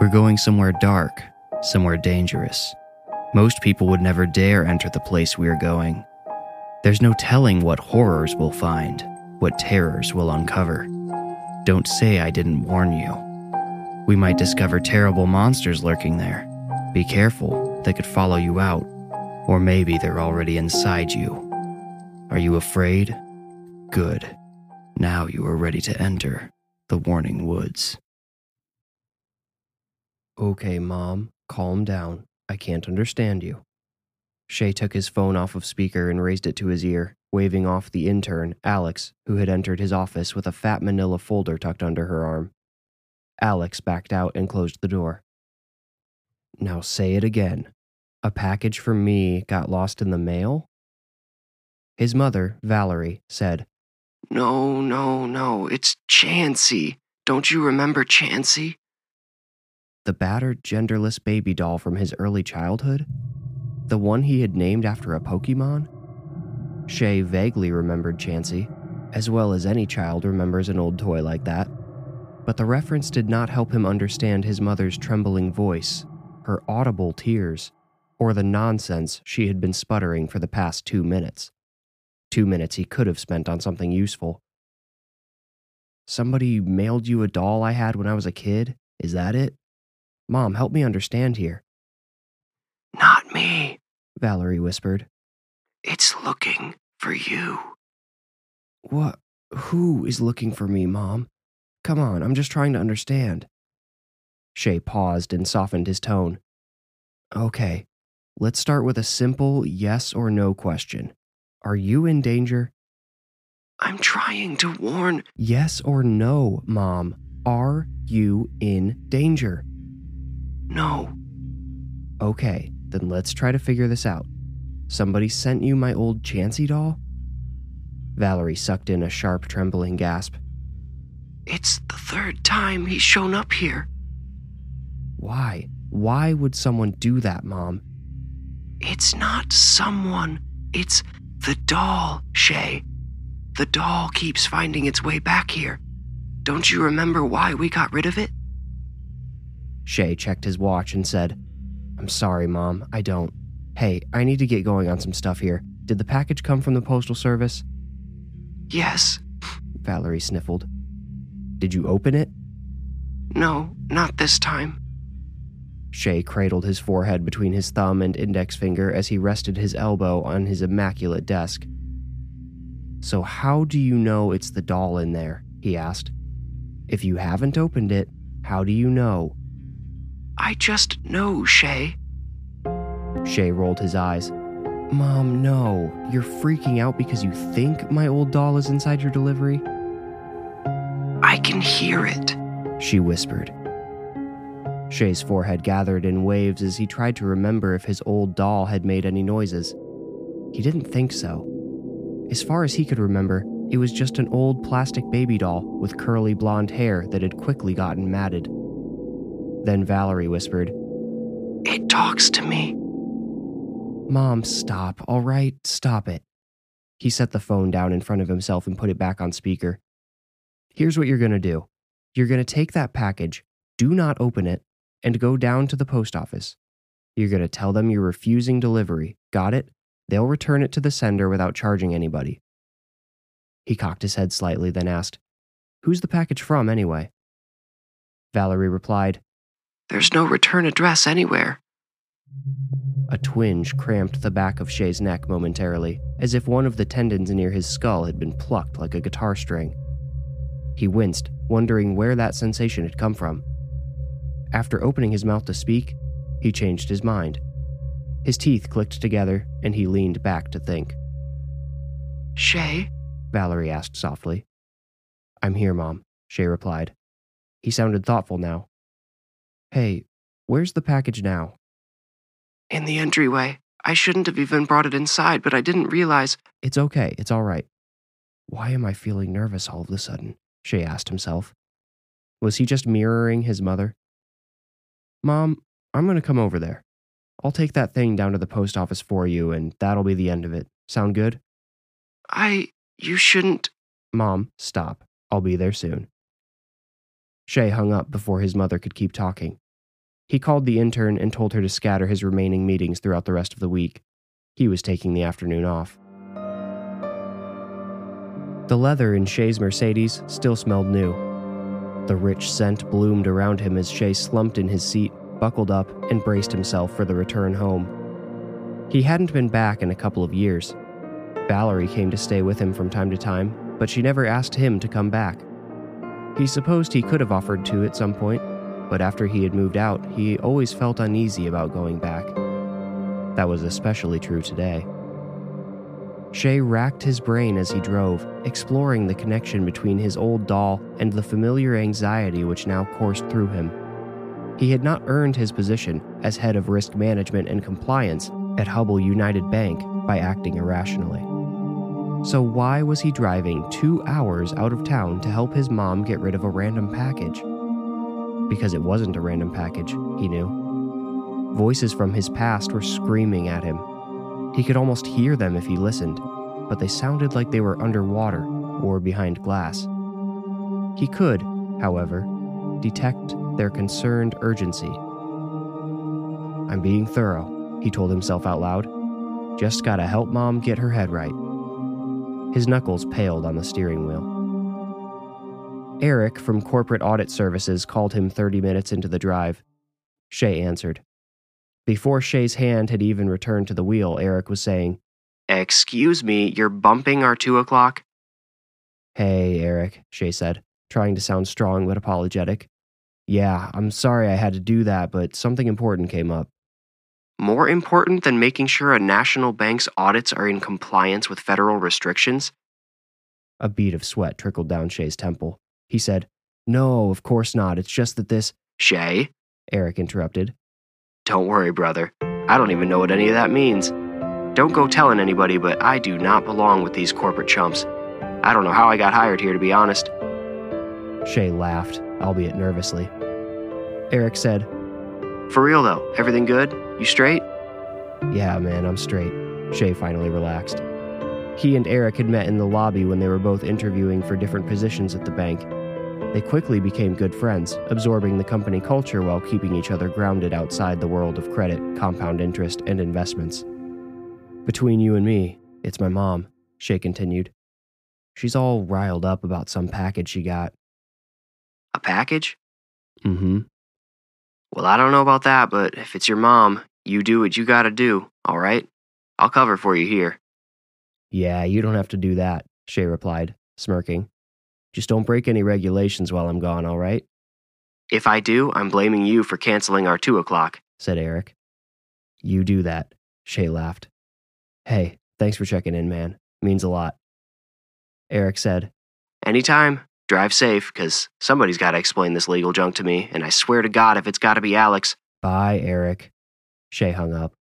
We're going somewhere dark, somewhere dangerous. Most people would never dare enter the place we are going. There's no telling what horrors we'll find, what terrors we'll uncover. Don't say I didn't warn you. We might discover terrible monsters lurking there. Be careful, they could follow you out. Or maybe they're already inside you. Are you afraid? Good. Now you are ready to enter the Warning Woods. Okay, Mom, calm down. I can't understand you. Shay took his phone off of speaker and raised it to his ear, waving off the intern, Alex, who had entered his office with a fat manila folder tucked under her arm. Alex backed out and closed the door. Now say it again. A package from me got lost in the mail? His mother, Valerie, said, No, no, no, it's Chansey. Don't you remember Chansey? The battered, genderless baby doll from his early childhood? The one he had named after a Pokemon? Shay vaguely remembered Chansey, as well as any child remembers an old toy like that. But the reference did not help him understand his mother's trembling voice, her audible tears, or the nonsense she had been sputtering for the past two minutes. Two minutes he could have spent on something useful. Somebody mailed you a doll I had when I was a kid? Is that it? Mom, help me understand here. Not me, Valerie whispered. it's looking for you. What? Who is looking for me, Mom? Come on, I'm just trying to understand. Shay paused and softened his tone. Okay, let's start with a simple yes or no question. Are you in danger? I'm trying to warn. Yes or no, Mom. Are you in danger? No, Okay, then let's try to figure this out. Somebody sent you my old Chansey doll? Valerie sucked in a sharp, trembling gasp. it's the third time he's shown up here. Why? Why would someone do that, Mom? It's not someone, it's the doll, Shay. The doll keeps finding its way back here. Don't you remember why we got rid of it? Shay checked his watch and said, I'm sorry, Mom, I don't. Hey, I need to get going on some stuff here. Did the package come from the Postal Service? Yes. Valerie sniffled. Did you open it? No, not this time. Shay cradled his forehead between his thumb and index finger as he rested his elbow on his immaculate desk. So, how do you know it's the doll in there? he asked. If you haven't opened it, how do you know? I just know, Shay. Shay rolled his eyes. Mom, no. You're freaking out because you think my old doll is inside your delivery? I can hear it. She whispered. Shay's forehead gathered in waves as he tried to remember if his old doll had made any noises. He didn't think so. As far as he could remember, it was just an old plastic baby doll with curly blonde hair that had quickly gotten matted. Then Valerie whispered, It talks to me. Mom, stop, all right? Stop it. He set the phone down in front of himself and put it back on speaker. Here's what you're going to do you're going to take that package, do not open it, and go down to the post office. You're going to tell them you're refusing delivery. Got it? They'll return it to the sender without charging anybody. He cocked his head slightly, then asked, Who's the package from, anyway? Valerie replied, There's no return address anywhere. A twinge cramped the back of Shay's neck momentarily, as if one of the tendons near his skull had been plucked like a guitar string. He winced, wondering where that sensation had come from. After opening his mouth to speak, he changed his mind. His teeth clicked together, and he leaned back to think. Shay, Valerie asked softly. I'm here, Mom, Shay replied. He sounded thoughtful now. Hey, where's the package now? In the entryway. I shouldn't have even brought it inside, but I didn't realize. It's okay, it's all right. Why am I feeling nervous all of a sudden? Shay asked himself. Was he just mirroring his mother? Mom, I'm going to come over there. I'll take that thing down to the post office for you, and that'll be the end of it. Sound good? I. You shouldn't. Mom, stop. I'll be there soon. Shay hung up before his mother could keep talking. He called the intern and told her to scatter his remaining meetings throughout the rest of the week. He was taking the afternoon off. The leather in Shay's Mercedes still smelled new. The rich scent bloomed around him as Shay slumped in his seat, buckled up, and braced himself for the return home. He hadn't been back in a couple of years. Valerie came to stay with him from time to time, but she never asked him to come back. He supposed he could have offered to at some point, but after he had moved out, he always felt uneasy about going back. That was especially true today. Shay racked his brain as he drove, exploring the connection between his old doll and the familiar anxiety which now coursed through him. He had not earned his position as head of risk management and compliance at Hubble United Bank by acting irrationally. So, why was he driving two hours out of town to help his mom get rid of a random package? Because it wasn't a random package, he knew. Voices from his past were screaming at him, he could almost hear them if he listened, but they sounded like they were underwater or behind glass. He could, however, detect their concerned urgency. I'm being thorough, he told himself out loud. Just gotta help Mom get her head right. His knuckles paled on the steering wheel. Eric from Corporate Audit Services called him 30 minutes into the drive. Shay answered. Before Shay's hand had even returned to the wheel, Eric was saying, Excuse me, you're bumping our two o'clock? Hey, Eric, Shay said, trying to sound strong but apologetic. Yeah, I'm sorry I had to do that, but something important came up. More important than making sure a national bank's audits are in compliance with federal restrictions? A bead of sweat trickled down Shay's temple. He said, No, of course not. It's just that this. Shay? Eric interrupted. Don't worry, brother. I don't even know what any of that means. Don't go telling anybody, but I do not belong with these corporate chumps. I don't know how I got hired here, to be honest. Shay laughed, albeit nervously. Eric said, For real though, everything good? You straight? Yeah, man, I'm straight. Shay finally relaxed. He and Eric had met in the lobby when they were both interviewing for different positions at the bank, they quickly became good friends, absorbing the company culture while keeping each other grounded outside the world of credit, compound interest, and investments. Between you and me, it's my mom, Shay continued. She's all riled up about some package she got. A package? Mm hmm. Well, I don't know about that, but if it's your mom, you do what you gotta do, all right? I'll cover for you here. Yeah, you don't have to do that, Shay replied, smirking. Just don't break any regulations while I'm gone, all right? If I do, I'm blaming you for canceling our two o'clock, said Eric. You do that, Shay laughed. Hey, thanks for checking in, man. Means a lot. Eric said, Anytime. Drive safe, because somebody's got to explain this legal junk to me, and I swear to God, if it's got to be Alex. Bye, Eric. Shay hung up.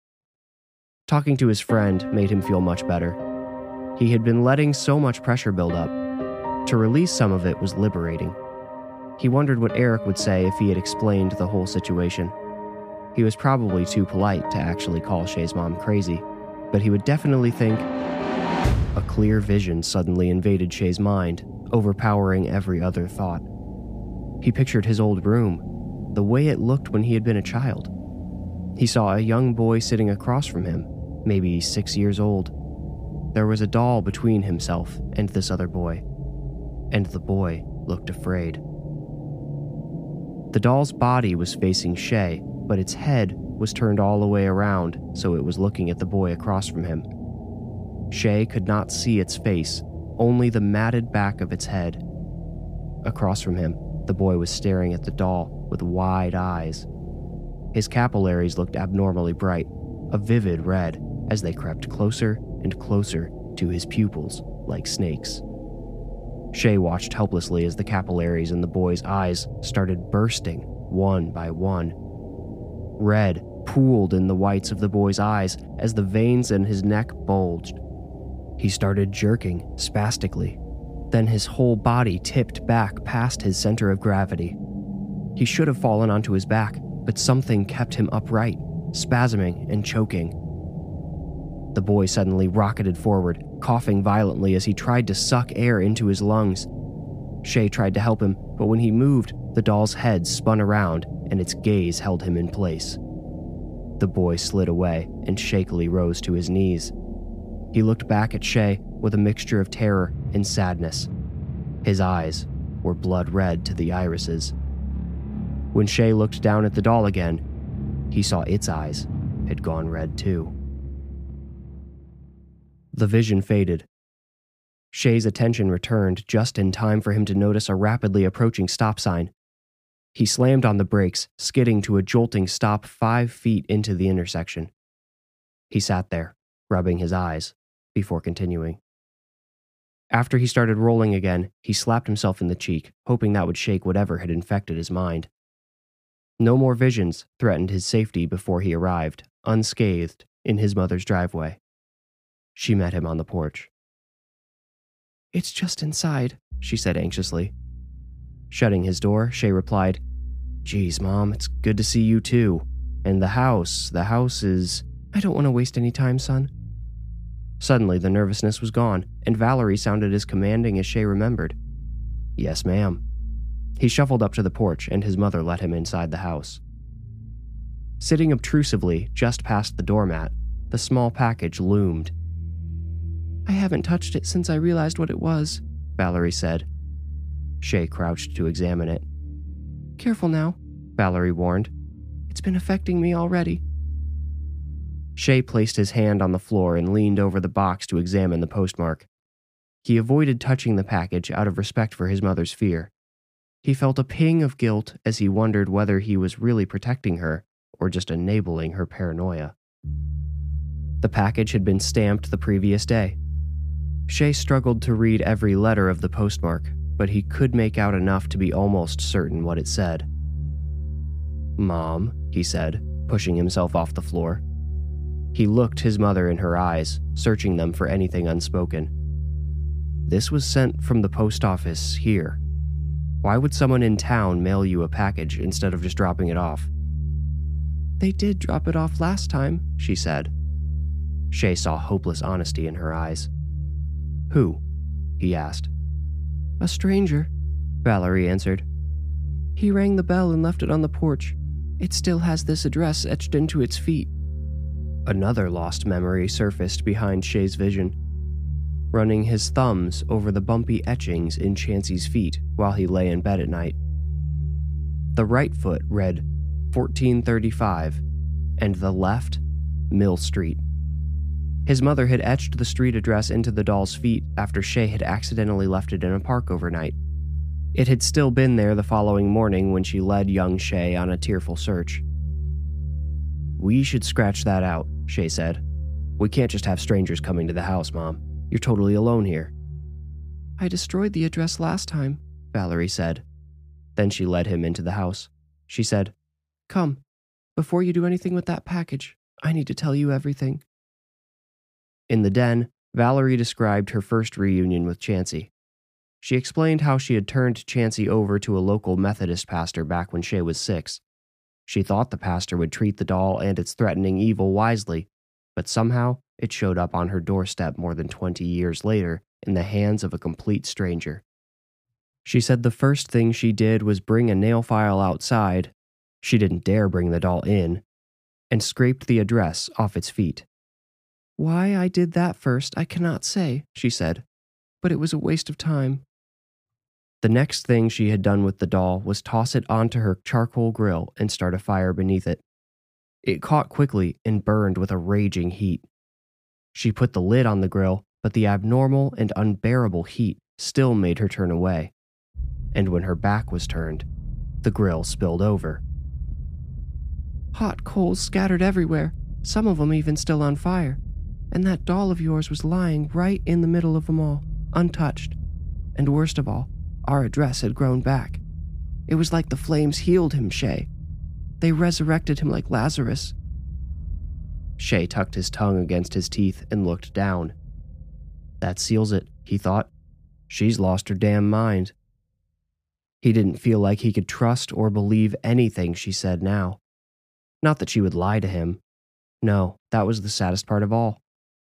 Talking to his friend made him feel much better. He had been letting so much pressure build up to release some of it was liberating. He wondered what Eric would say if he had explained the whole situation. He was probably too polite to actually call Shay's mom crazy, but he would definitely think. A clear vision suddenly invaded Shay's mind, overpowering every other thought. He pictured his old room, the way it looked when he had been a child. He saw a young boy sitting across from him, maybe six years old. There was a doll between himself and this other boy and the boy looked afraid. The doll's body was facing Shay, but its head was turned all the way around so it was looking at the boy across from him. Shay could not see its face, only the matted back of its head. Across from him, the boy was staring at the doll with wide eyes. His capillaries looked abnormally bright, a vivid red, as they crept closer and closer to his pupils like snakes. Shay watched helplessly as the capillaries in the boy's eyes started bursting one by one. Red pooled in the whites of the boy's eyes as the veins in his neck bulged. He started jerking spastically. Then his whole body tipped back past his center of gravity. He should have fallen onto his back, but something kept him upright, spasming and choking. The boy suddenly rocketed forward, coughing violently as he tried to suck air into his lungs. Shay tried to help him, but when he moved, the doll's head spun around and its gaze held him in place. The boy slid away and shakily rose to his knees. He looked back at Shay with a mixture of terror and sadness. His eyes were blood red to the irises. When Shay looked down at the doll again, he saw its eyes had gone red too. The vision faded. Shay's attention returned just in time for him to notice a rapidly approaching stop sign. He slammed on the brakes, skidding to a jolting stop five feet into the intersection. He sat there, rubbing his eyes, before continuing. After he started rolling again, he slapped himself in the cheek, hoping that would shake whatever had infected his mind. No more visions threatened his safety before he arrived, unscathed, in his mother's driveway. She met him on the porch. It's just inside, she said anxiously. Shutting his door, Shay replied, Geez, Mom, it's good to see you too. And the house, the house is. I don't want to waste any time, son. Suddenly, the nervousness was gone, and Valerie sounded as commanding as Shay remembered. Yes, ma'am. He shuffled up to the porch, and his mother let him inside the house. Sitting obtrusively just past the doormat, the small package loomed. I haven't touched it since I realized what it was, Valerie said. Shay crouched to examine it. Careful now, Valerie warned. It's been affecting me already. Shay placed his hand on the floor and leaned over the box to examine the postmark. He avoided touching the package out of respect for his mother's fear. He felt a ping of guilt as he wondered whether he was really protecting her or just enabling her paranoia. The package had been stamped the previous day. Shay struggled to read every letter of the postmark, but he could make out enough to be almost certain what it said. Mom, he said, pushing himself off the floor. He looked his mother in her eyes, searching them for anything unspoken. This was sent from the post office here. Why would someone in town mail you a package instead of just dropping it off? They did drop it off last time, she said. Shay saw hopeless honesty in her eyes. Who? he asked. A stranger, Valerie answered. He rang the bell and left it on the porch. It still has this address etched into its feet. Another lost memory surfaced behind Shay's vision, running his thumbs over the bumpy etchings in Chansey's feet while he lay in bed at night. The right foot read 1435, and the left, Mill Street. His mother had etched the street address into the doll's feet after Shay had accidentally left it in a park overnight. It had still been there the following morning when she led young Shay on a tearful search. We should scratch that out, Shay said. We can't just have strangers coming to the house, Mom. You're totally alone here. I destroyed the address last time, Valerie said. Then she led him into the house. She said, Come, before you do anything with that package, I need to tell you everything. In the den, Valerie described her first reunion with Chansey. She explained how she had turned Chansey over to a local Methodist pastor back when Shay was six. She thought the pastor would treat the doll and its threatening evil wisely, but somehow it showed up on her doorstep more than 20 years later in the hands of a complete stranger. She said the first thing she did was bring a nail file outside. She didn't dare bring the doll in, and scraped the address off its feet. Why I did that first, I cannot say, she said, but it was a waste of time. The next thing she had done with the doll was toss it onto her charcoal grill and start a fire beneath it. It caught quickly and burned with a raging heat. She put the lid on the grill, but the abnormal and unbearable heat still made her turn away. And when her back was turned, the grill spilled over. Hot coals scattered everywhere, some of them even still on fire and that doll of yours was lying right in the middle of them all, untouched. And worst of all, our address had grown back. It was like the flames healed him, Shay. They resurrected him like Lazarus. Shay tucked his tongue against his teeth and looked down. That seals it, he thought. She's lost her damn mind. He didn't feel like he could trust or believe anything she said now. Not that she would lie to him. No, that was the saddest part of all.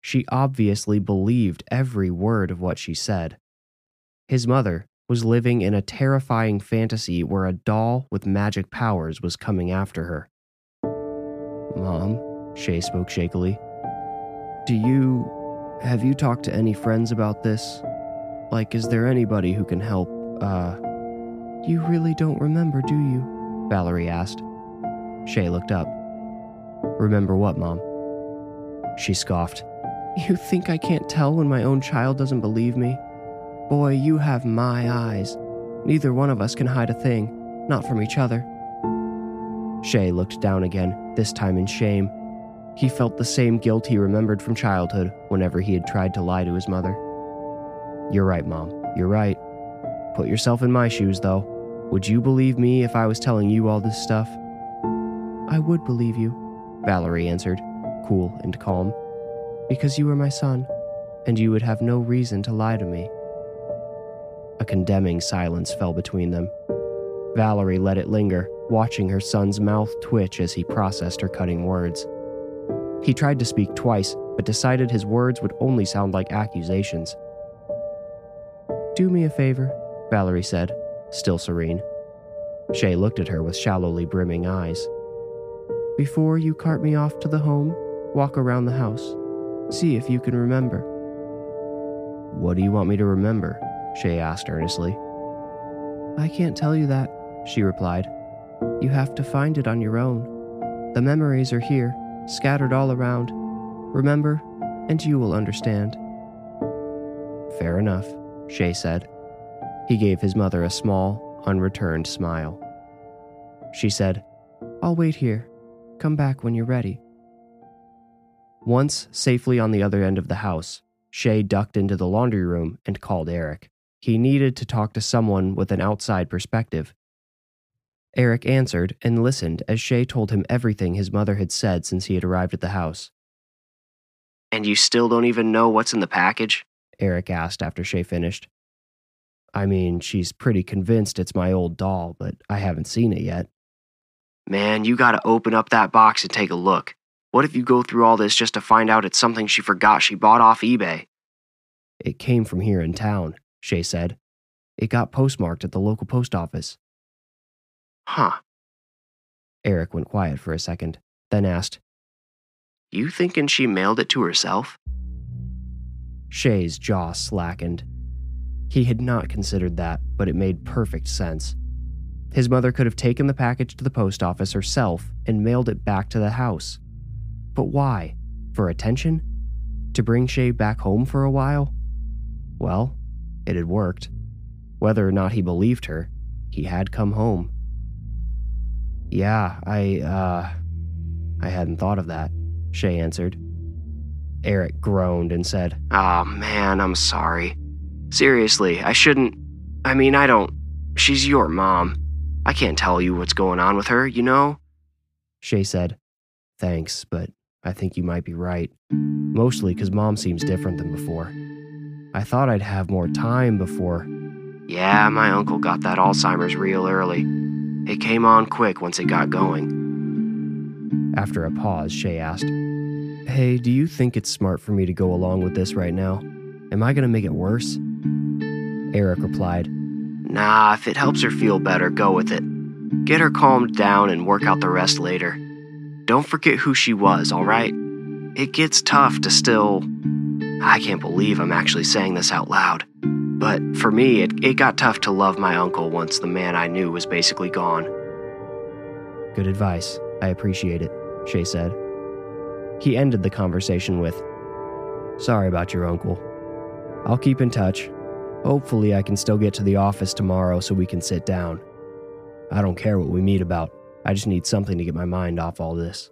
She obviously believed every word of what she said. His mother was living in a terrifying fantasy where a doll with magic powers was coming after her. Mom, Shay spoke shakily. Do you. Have you talked to any friends about this? Like, is there anybody who can help, uh. You really don't remember, do you? Valerie asked. Shay looked up. Remember what, Mom? She scoffed. You think I can't tell when my own child doesn't believe me? Boy, you have my eyes. Neither one of us can hide a thing, not from each other. Shay looked down again, this time in shame. He felt the same guilt he remembered from childhood whenever he had tried to lie to his mother. You're right, Mom. You're right. Put yourself in my shoes, though. Would you believe me if I was telling you all this stuff? I would believe you, Valerie answered, cool and calm, because you are my son, and you would have no reason to lie to me. A condemning silence fell between them. Valerie let it linger, watching her son's mouth twitch as he processed her cutting words. He tried to speak twice, but decided his words would only sound like accusations. Do me a favor, Valerie said, still serene. Shay looked at her with shallowly brimming eyes. Before you cart me off to the home, walk around the house. See if you can remember. What do you want me to remember? Shay asked earnestly. I can't tell you that, she replied. You have to find it on your own. The memories are here, scattered all around. Remember, and you will understand. Fair enough, Shay said. He gave his mother a small, unreturned smile. She said, I'll wait here. Come back when you're ready. Once safely on the other end of the house, Shay ducked into the laundry room and called Eric. He needed to talk to someone with an outside perspective. Eric answered and listened as Shay told him everything his mother had said since he had arrived at the house. And you still don't even know what's in the package? Eric asked after Shay finished. I mean, she's pretty convinced it's my old doll, but I haven't seen it yet. Man, you gotta open up that box and take a look. What if you go through all this just to find out it's something she forgot she bought off eBay? It came from here in town, Shay said. It got postmarked at the local post office. Huh. Eric went quiet for a second, then asked, You thinking she mailed it to herself? Shay's jaw slackened. He had not considered that, but it made perfect sense. His mother could have taken the package to the post office herself and mailed it back to the house. But why? For attention? To bring Shay back home for a while? Well, it had worked. Whether or not he believed her, he had come home. Yeah, I, uh, I hadn't thought of that, Shay answered. Eric groaned and said, Oh man, I'm sorry. Seriously, I shouldn't. I mean, I don't. She's your mom. I can't tell you what's going on with her, you know? Shay said, Thanks, but I think you might be right. Mostly because mom seems different than before. I thought I'd have more time before. Yeah, my uncle got that Alzheimer's real early. It came on quick once it got going. After a pause, Shay asked, Hey, do you think it's smart for me to go along with this right now? Am I going to make it worse? Eric replied, Nah, if it helps her feel better, go with it. Get her calmed down and work out the rest later. Don't forget who she was, alright? It gets tough to still. I can't believe I'm actually saying this out loud. But for me, it, it got tough to love my uncle once the man I knew was basically gone. Good advice. I appreciate it, Shay said. He ended the conversation with, Sorry about your uncle. I'll keep in touch. Hopefully, I can still get to the office tomorrow so we can sit down. I don't care what we meet about. I just need something to get my mind off all this.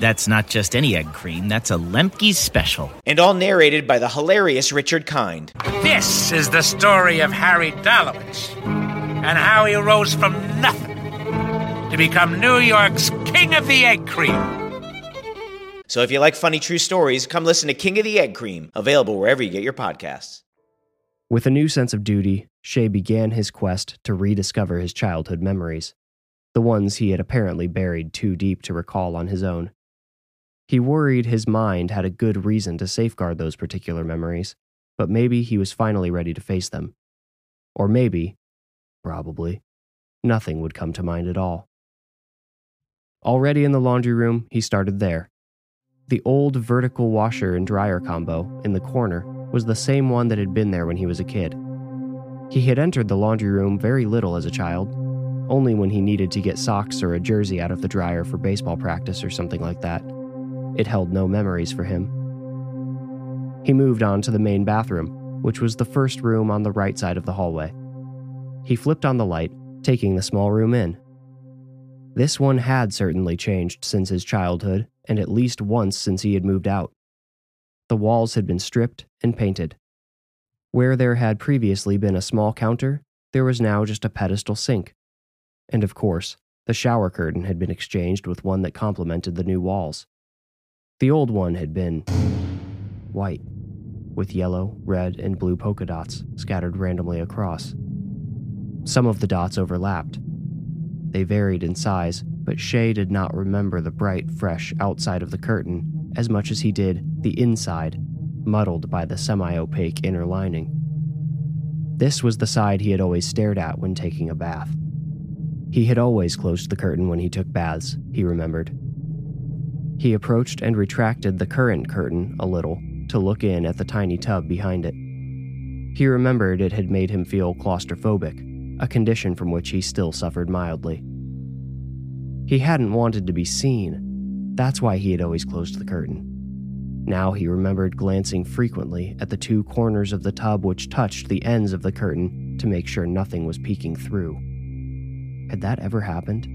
That's not just any egg cream, that's a Lemke's special. and all narrated by the hilarious Richard Kind. This is the story of Harry Dalowitz and how he rose from nothing to become New York's King of the Egg Cream. So if you like funny true stories, come listen to King of the Egg Cream, available wherever you get your podcasts. With a new sense of duty, Shay began his quest to rediscover his childhood memories, the ones he had apparently buried too deep to recall on his own. He worried his mind had a good reason to safeguard those particular memories, but maybe he was finally ready to face them. Or maybe, probably, nothing would come to mind at all. Already in the laundry room, he started there. The old vertical washer and dryer combo in the corner was the same one that had been there when he was a kid. He had entered the laundry room very little as a child, only when he needed to get socks or a jersey out of the dryer for baseball practice or something like that. It held no memories for him. He moved on to the main bathroom, which was the first room on the right side of the hallway. He flipped on the light, taking the small room in. This one had certainly changed since his childhood, and at least once since he had moved out. The walls had been stripped and painted. Where there had previously been a small counter, there was now just a pedestal sink. And of course, the shower curtain had been exchanged with one that complemented the new walls. The old one had been white, with yellow, red, and blue polka dots scattered randomly across. Some of the dots overlapped. They varied in size, but Shay did not remember the bright, fresh outside of the curtain as much as he did the inside, muddled by the semi opaque inner lining. This was the side he had always stared at when taking a bath. He had always closed the curtain when he took baths, he remembered. He approached and retracted the current curtain a little to look in at the tiny tub behind it. He remembered it had made him feel claustrophobic, a condition from which he still suffered mildly. He hadn't wanted to be seen. That's why he had always closed the curtain. Now he remembered glancing frequently at the two corners of the tub which touched the ends of the curtain to make sure nothing was peeking through. Had that ever happened?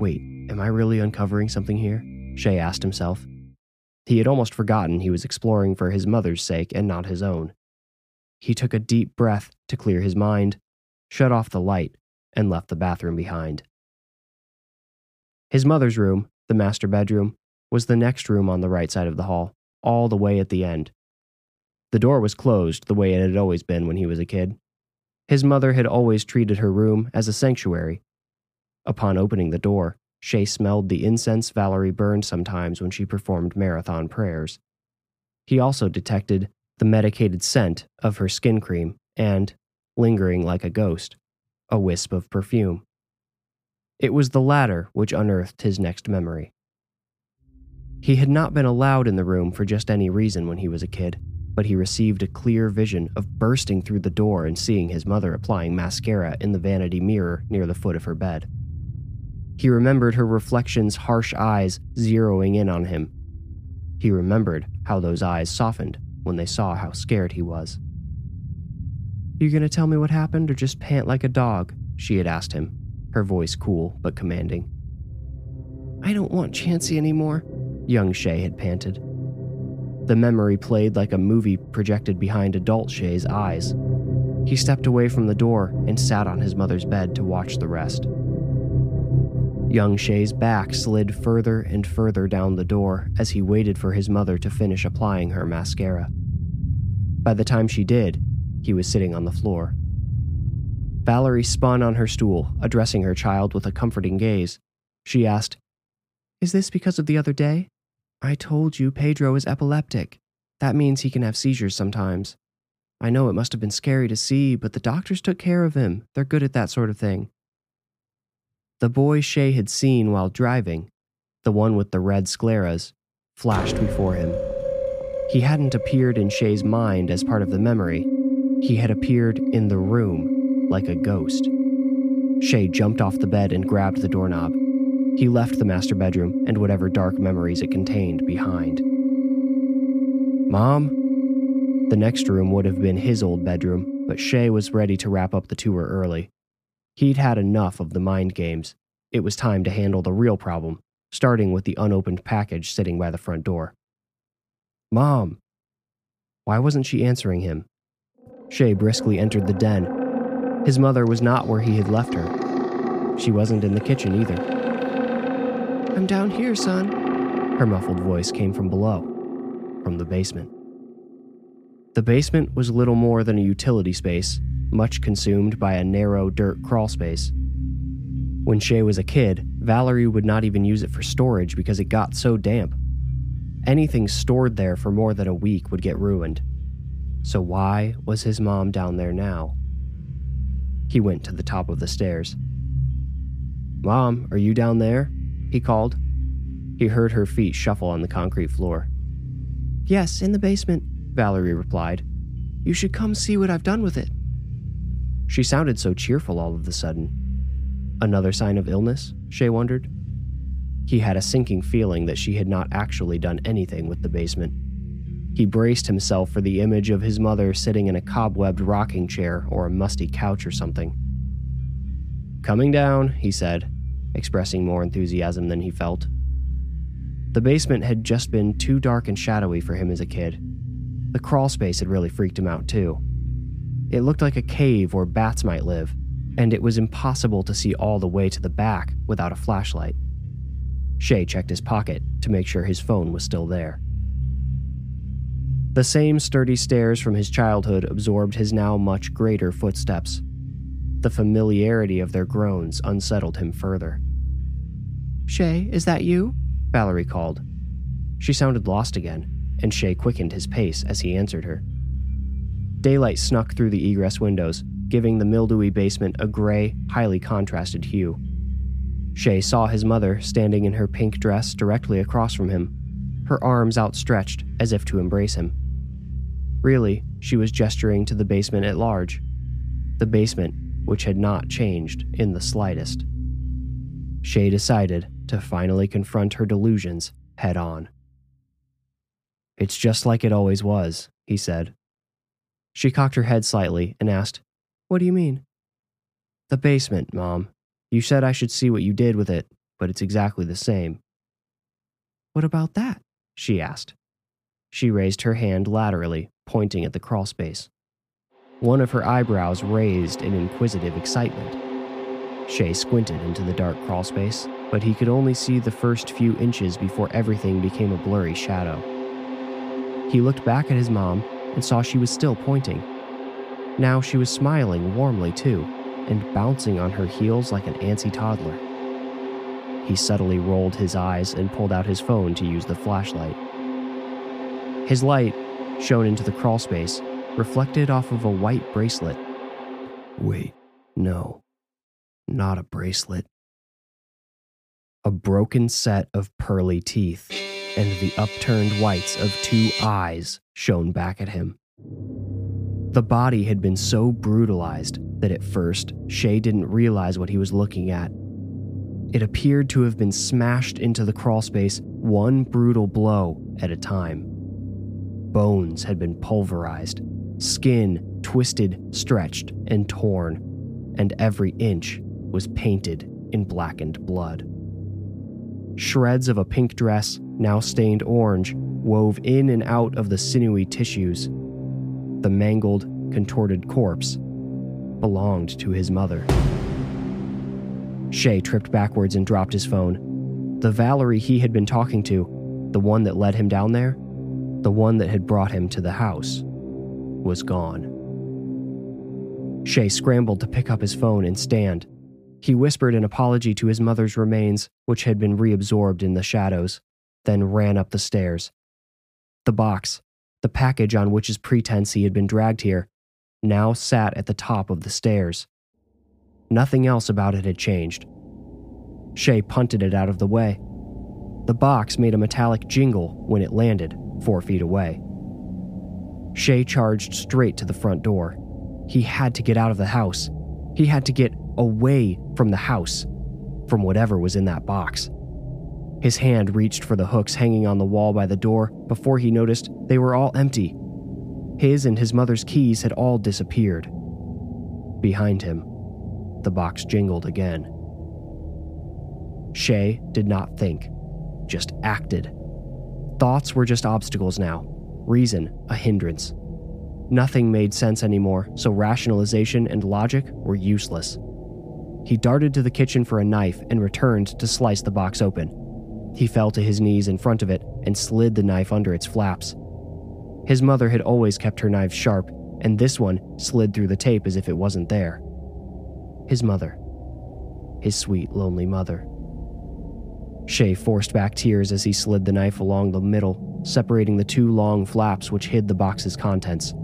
Wait, am I really uncovering something here? Shay asked himself. He had almost forgotten he was exploring for his mother's sake and not his own. He took a deep breath to clear his mind, shut off the light, and left the bathroom behind. His mother's room, the master bedroom, was the next room on the right side of the hall, all the way at the end. The door was closed the way it had always been when he was a kid. His mother had always treated her room as a sanctuary. Upon opening the door, Shay smelled the incense Valerie burned sometimes when she performed marathon prayers. He also detected the medicated scent of her skin cream and, lingering like a ghost, a wisp of perfume. It was the latter which unearthed his next memory. He had not been allowed in the room for just any reason when he was a kid, but he received a clear vision of bursting through the door and seeing his mother applying mascara in the vanity mirror near the foot of her bed. He remembered her reflection's harsh eyes zeroing in on him. He remembered how those eyes softened when they saw how scared he was. You gonna tell me what happened or just pant like a dog? She had asked him, her voice cool but commanding. I don't want Chansey anymore, young Shay had panted. The memory played like a movie projected behind adult Shay's eyes. He stepped away from the door and sat on his mother's bed to watch the rest. Young Shay's back slid further and further down the door as he waited for his mother to finish applying her mascara. By the time she did, he was sitting on the floor. Valerie spun on her stool, addressing her child with a comforting gaze. She asked, Is this because of the other day? I told you Pedro is epileptic. That means he can have seizures sometimes. I know it must have been scary to see, but the doctors took care of him. They're good at that sort of thing. The boy Shay had seen while driving, the one with the red scleras, flashed before him. He hadn't appeared in Shay's mind as part of the memory, he had appeared in the room like a ghost. Shay jumped off the bed and grabbed the doorknob. He left the master bedroom and whatever dark memories it contained behind. Mom? The next room would have been his old bedroom, but Shay was ready to wrap up the tour early. He'd had enough of the mind games. It was time to handle the real problem, starting with the unopened package sitting by the front door. Mom! Why wasn't she answering him? Shay briskly entered the den. His mother was not where he had left her. She wasn't in the kitchen either. I'm down here, son. Her muffled voice came from below, from the basement. The basement was little more than a utility space, much consumed by a narrow dirt crawlspace. When Shay was a kid, Valerie would not even use it for storage because it got so damp. Anything stored there for more than a week would get ruined. So, why was his mom down there now? He went to the top of the stairs. Mom, are you down there? He called. He heard her feet shuffle on the concrete floor. Yes, in the basement, Valerie replied. You should come see what I've done with it. She sounded so cheerful all of a sudden. Another sign of illness? Shay wondered. He had a sinking feeling that she had not actually done anything with the basement. He braced himself for the image of his mother sitting in a cobwebbed rocking chair or a musty couch or something. Coming down, he said, expressing more enthusiasm than he felt. The basement had just been too dark and shadowy for him as a kid. The crawl space had really freaked him out, too. It looked like a cave where bats might live, and it was impossible to see all the way to the back without a flashlight. Shay checked his pocket to make sure his phone was still there. The same sturdy stairs from his childhood absorbed his now much greater footsteps. The familiarity of their groans unsettled him further. Shay, is that you? Valerie called. She sounded lost again, and Shay quickened his pace as he answered her. Daylight snuck through the egress windows, giving the mildewy basement a gray, highly contrasted hue. Shay saw his mother standing in her pink dress directly across from him, her arms outstretched as if to embrace him. Really, she was gesturing to the basement at large. The basement, which had not changed in the slightest. Shay decided to finally confront her delusions head on. It's just like it always was, he said. She cocked her head slightly and asked, What do you mean? The basement, Mom. You said I should see what you did with it, but it's exactly the same. What about that? she asked. She raised her hand laterally, pointing at the crawlspace. One of her eyebrows raised in inquisitive excitement. Shay squinted into the dark crawlspace, but he could only see the first few inches before everything became a blurry shadow. He looked back at his mom and saw she was still pointing. Now she was smiling warmly too, and bouncing on her heels like an antsy toddler. He subtly rolled his eyes and pulled out his phone to use the flashlight. His light shone into the crawlspace, reflected off of a white bracelet. Wait, no, not a bracelet. A broken set of pearly teeth, and the upturned whites of two eyes shone back at him. The body had been so brutalized that at first Shay didn't realize what he was looking at. It appeared to have been smashed into the crawlspace one brutal blow at a time. Bones had been pulverized, skin twisted, stretched, and torn, and every inch was painted in blackened blood. Shreds of a pink dress, now stained orange, wove in and out of the sinewy tissues. The mangled, contorted corpse belonged to his mother. Shay tripped backwards and dropped his phone. The Valerie he had been talking to, the one that led him down there, the one that had brought him to the house, was gone. Shay scrambled to pick up his phone and stand. He whispered an apology to his mother's remains, which had been reabsorbed in the shadows, then ran up the stairs. The box, the package on which's pretense he had been dragged here, now sat at the top of the stairs. Nothing else about it had changed. Shay punted it out of the way. The box made a metallic jingle when it landed, four feet away. Shay charged straight to the front door. He had to get out of the house. He had to get away from the house, from whatever was in that box. His hand reached for the hooks hanging on the wall by the door before he noticed they were all empty. His and his mother's keys had all disappeared. Behind him, the box jingled again. Shay did not think, just acted. Thoughts were just obstacles now, reason a hindrance. Nothing made sense anymore, so rationalization and logic were useless. He darted to the kitchen for a knife and returned to slice the box open. He fell to his knees in front of it and slid the knife under its flaps. His mother had always kept her knives sharp, and this one slid through the tape as if it wasn't there. His mother. His sweet, lonely mother. Shay forced back tears as he slid the knife along the middle, separating the two long flaps which hid the box's contents.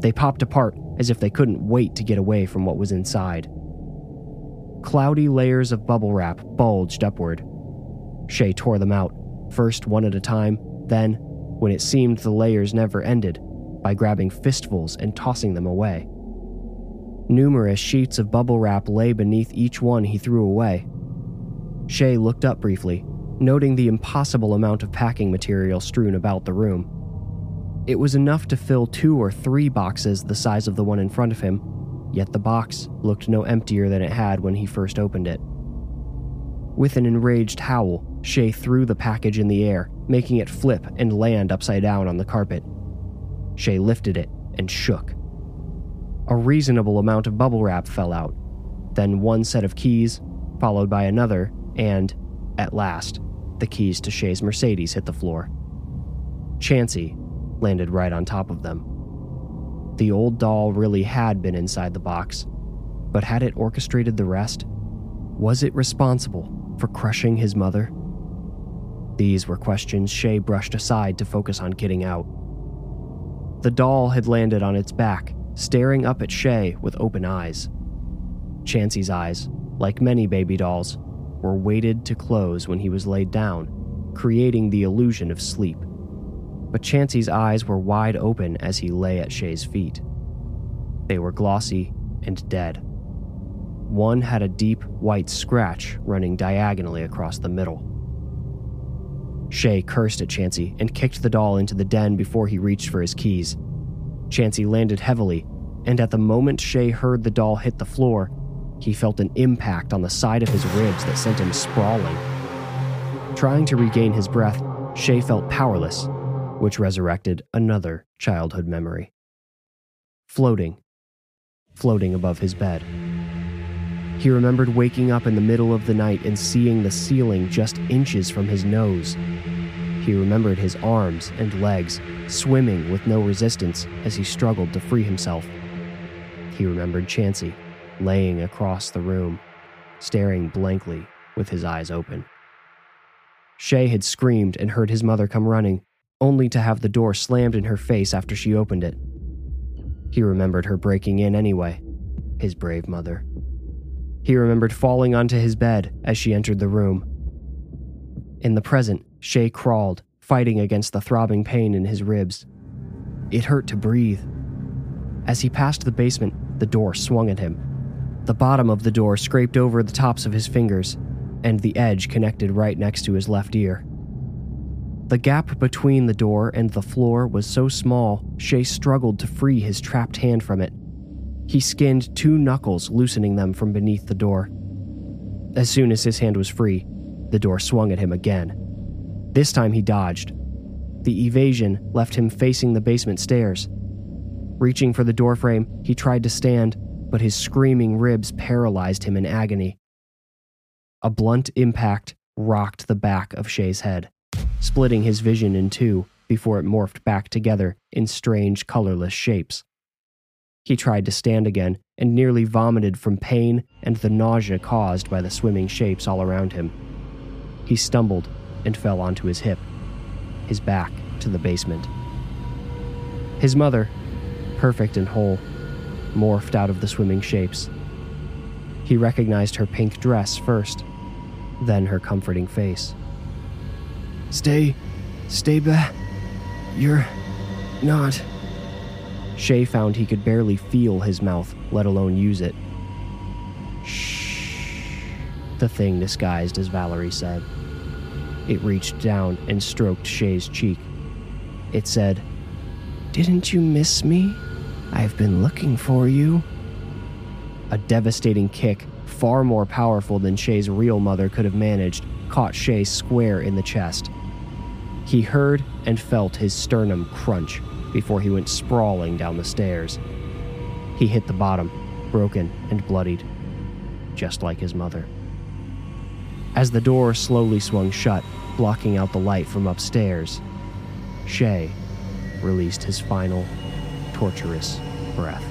They popped apart as if they couldn't wait to get away from what was inside. Cloudy layers of bubble wrap bulged upward. Shay tore them out, first one at a time, then, when it seemed the layers never ended, by grabbing fistfuls and tossing them away. Numerous sheets of bubble wrap lay beneath each one he threw away. Shay looked up briefly, noting the impossible amount of packing material strewn about the room. It was enough to fill two or three boxes the size of the one in front of him, yet the box looked no emptier than it had when he first opened it. With an enraged howl, Shay threw the package in the air, making it flip and land upside down on the carpet. Shay lifted it and shook. A reasonable amount of bubble wrap fell out, then one set of keys, followed by another, and, at last, the keys to Shay's Mercedes hit the floor. Chansey landed right on top of them. The old doll really had been inside the box, but had it orchestrated the rest? Was it responsible for crushing his mother? These were questions Shay brushed aside to focus on getting out. The doll had landed on its back, staring up at Shay with open eyes. Chansey's eyes, like many baby dolls, were weighted to close when he was laid down, creating the illusion of sleep. But Chansey's eyes were wide open as he lay at Shay's feet. They were glossy and dead. One had a deep white scratch running diagonally across the middle. Shay cursed at Chansey and kicked the doll into the den before he reached for his keys. Chansey landed heavily, and at the moment Shay heard the doll hit the floor, he felt an impact on the side of his ribs that sent him sprawling. Trying to regain his breath, Shay felt powerless, which resurrected another childhood memory. Floating. Floating above his bed. He remembered waking up in the middle of the night and seeing the ceiling just inches from his nose. He remembered his arms and legs swimming with no resistance as he struggled to free himself. He remembered Chansey laying across the room, staring blankly with his eyes open. Shay had screamed and heard his mother come running, only to have the door slammed in her face after she opened it. He remembered her breaking in anyway, his brave mother. He remembered falling onto his bed as she entered the room. In the present, Shay crawled, fighting against the throbbing pain in his ribs. It hurt to breathe. As he passed the basement, the door swung at him. The bottom of the door scraped over the tops of his fingers, and the edge connected right next to his left ear. The gap between the door and the floor was so small, Shay struggled to free his trapped hand from it. He skinned two knuckles, loosening them from beneath the door. As soon as his hand was free, the door swung at him again. This time he dodged. The evasion left him facing the basement stairs. Reaching for the doorframe, he tried to stand, but his screaming ribs paralyzed him in agony. A blunt impact rocked the back of Shay's head, splitting his vision in two before it morphed back together in strange, colorless shapes. He tried to stand again and nearly vomited from pain and the nausea caused by the swimming shapes all around him. He stumbled and fell onto his hip, his back to the basement. His mother, perfect and whole, morphed out of the swimming shapes. He recognized her pink dress first, then her comforting face. Stay, stay back. You're not. Shay found he could barely feel his mouth, let alone use it. Shh, the thing disguised as Valerie said. It reached down and stroked Shay's cheek. It said, Didn't you miss me? I've been looking for you. A devastating kick, far more powerful than Shay's real mother could have managed, caught Shay square in the chest. He heard and felt his sternum crunch before he went sprawling down the stairs. He hit the bottom, broken and bloodied, just like his mother. As the door slowly swung shut, blocking out the light from upstairs, Shay released his final, torturous breath.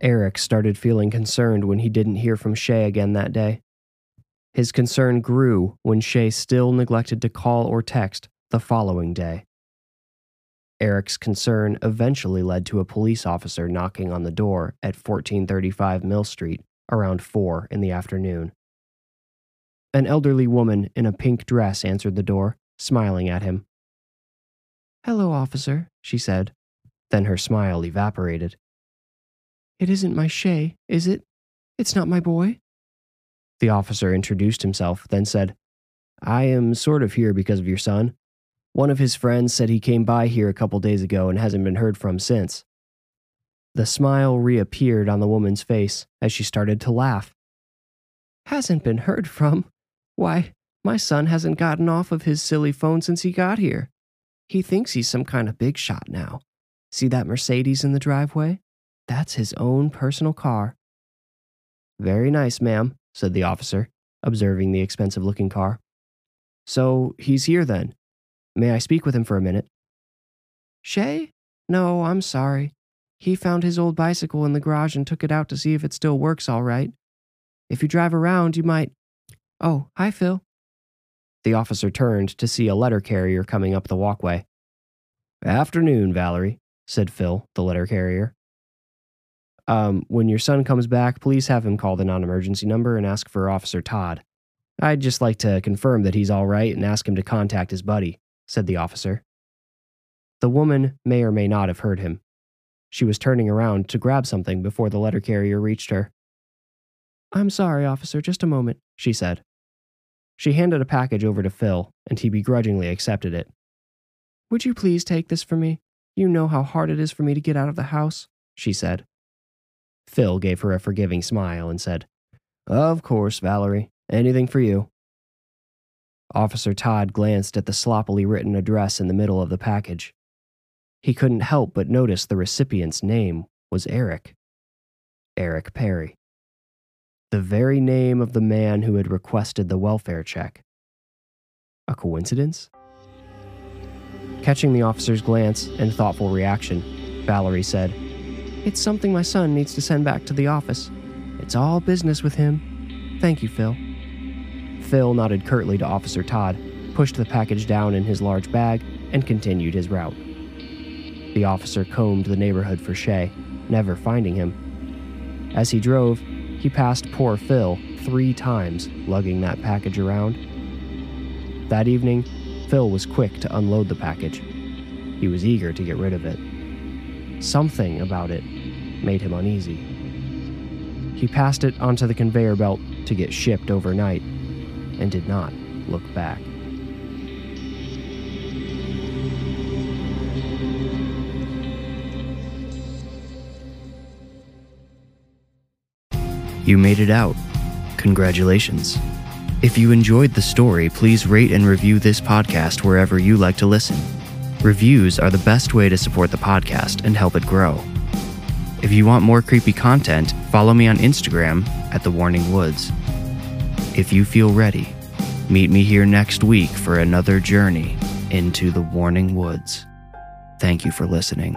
Eric started feeling concerned when he didn't hear from Shay again that day. His concern grew when Shay still neglected to call or text the following day. Eric's concern eventually led to a police officer knocking on the door at 1435 Mill Street around 4 in the afternoon. An elderly woman in a pink dress answered the door, smiling at him. Hello, officer, she said. Then her smile evaporated. It isn't my Shay, is it? It's not my boy? The officer introduced himself, then said, I am sort of here because of your son. One of his friends said he came by here a couple days ago and hasn't been heard from since. The smile reappeared on the woman's face as she started to laugh. Hasn't been heard from? Why, my son hasn't gotten off of his silly phone since he got here. He thinks he's some kind of big shot now. See that Mercedes in the driveway? That's his own personal car. Very nice, ma'am, said the officer, observing the expensive looking car. So he's here then. May I speak with him for a minute? Shay? No, I'm sorry. He found his old bicycle in the garage and took it out to see if it still works all right. If you drive around, you might. Oh, hi, Phil. The officer turned to see a letter carrier coming up the walkway. Afternoon, Valerie, said Phil, the letter carrier. Um, when your son comes back, please have him call the non emergency number and ask for Officer Todd. I'd just like to confirm that he's all right and ask him to contact his buddy, said the officer. The woman may or may not have heard him. She was turning around to grab something before the letter carrier reached her. I'm sorry, officer, just a moment, she said. She handed a package over to Phil, and he begrudgingly accepted it. Would you please take this for me? You know how hard it is for me to get out of the house, she said. Phil gave her a forgiving smile and said, Of course, Valerie. Anything for you. Officer Todd glanced at the sloppily written address in the middle of the package. He couldn't help but notice the recipient's name was Eric. Eric Perry. The very name of the man who had requested the welfare check. A coincidence? Catching the officer's glance and thoughtful reaction, Valerie said, it's something my son needs to send back to the office. It's all business with him. Thank you, Phil. Phil nodded curtly to Officer Todd, pushed the package down in his large bag, and continued his route. The officer combed the neighborhood for Shay, never finding him. As he drove, he passed poor Phil three times, lugging that package around. That evening, Phil was quick to unload the package. He was eager to get rid of it. Something about it made him uneasy. He passed it onto the conveyor belt to get shipped overnight and did not look back. You made it out. Congratulations. If you enjoyed the story, please rate and review this podcast wherever you like to listen. Reviews are the best way to support the podcast and help it grow. If you want more creepy content, follow me on Instagram at The Warning Woods. If you feel ready, meet me here next week for another journey into the Warning Woods. Thank you for listening.